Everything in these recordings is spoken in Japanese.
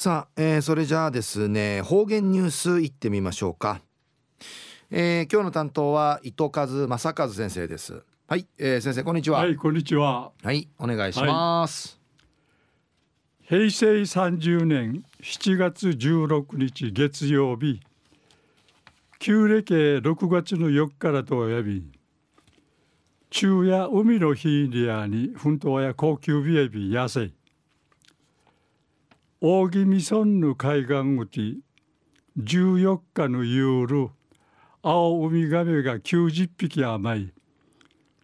さあ、えー、それじゃあですね方言ニュースいってみましょうか、えー、今日の担当は伊藤和正和先生です。はい、えー、先生こんにちは。はいこんにちは。はいお願いします、はい、平成30年7月16日月曜日旧暦6月の4日からとおやび中や海の日にやに奮闘や高級日やびやせい大宜味村の海岸口14日の夜青ウミガメが90匹甘い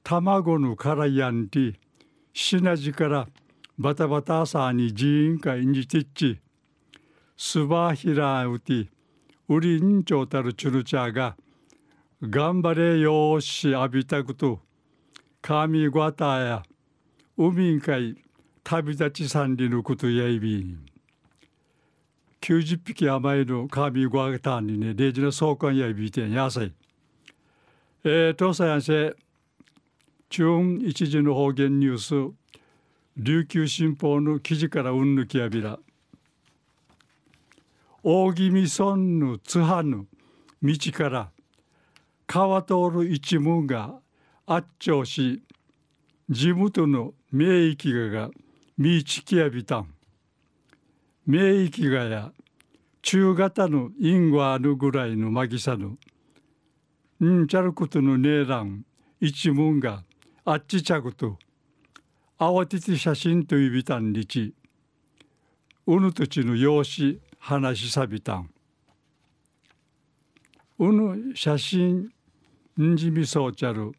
卵のからやんて品地からバタバタさに寺院会にてっちスバヒラウティウリンチョたるチュルチャーが頑張れよし浴びたこと神ごたや海んかい旅立ちさんりのことやいびん。90匹甘いの神ごあたんにね、レジの相関やびてんやさい。えー、東西安政、中一時の方言ニュース、琉球新報の記事からうんぬきやびら。大宜味村の津波の道から川通る一門があっちょうし、地元の名域がが道きやびたん。名域がや中型のインゴあるぐらいのマギサヌんちゃることのねえらん一門があっちちゃくと慌てて写真と指たんりちうぬとちの用紙話しさびたん。うぬ写真んじみそうちゃる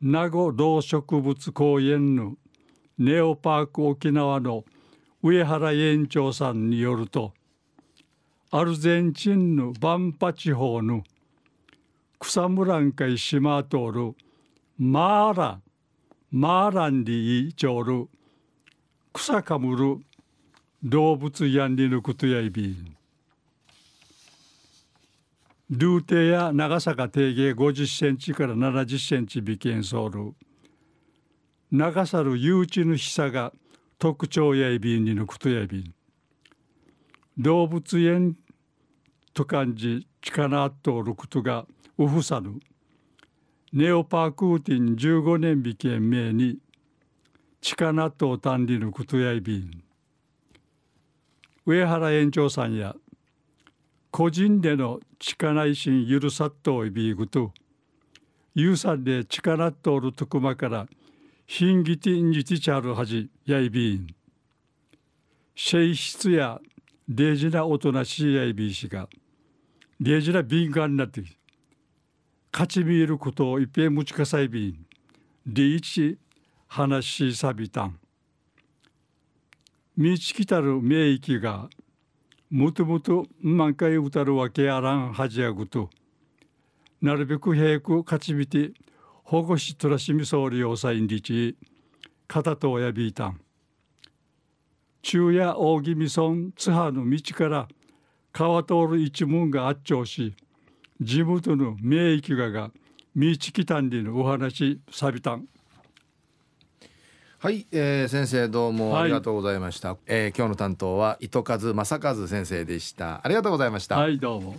名護動植物公園のネオパーク沖縄の上原園長さんによるとアルゼンチンのバンパ地方の草むらんかい島通るマーランマーランリーチョール草かむる動物やんりぬことやいびルーテや長さが定芸50センチから70センチ微見ソール長さる誘致のひさが特徴やいびんにのことやいびん。動物園と感じ力あっとおることがうふさぬネオパークーティン15年びけん名に力っとたんりぬことやいびん上原園長さんや個人での力いしん許さっといびぐとゆうさんで力っとおるとくまからヒンギティンジティチャールはじやいびん。性質やデージなおとなしいやいびいしが、デージな敏感になって勝ち見えることをいっぺん持ちかさいびん。でいち話しさびたん。みちきたる名域が、もともと満開歌るわけあらんはじやぐと、なるべく平く勝ち見て、保護しトラシミ総理要塞にち片と親びいたん中夜大宜味村津波の道から川通る一門があっちょうし地元の名域がが道来たんりのお話さびたん。はい、えー、先生どうもありがとうございました、はい、えー、今日の担当は糸数正和先生でした。ありがとうございました。はいどうも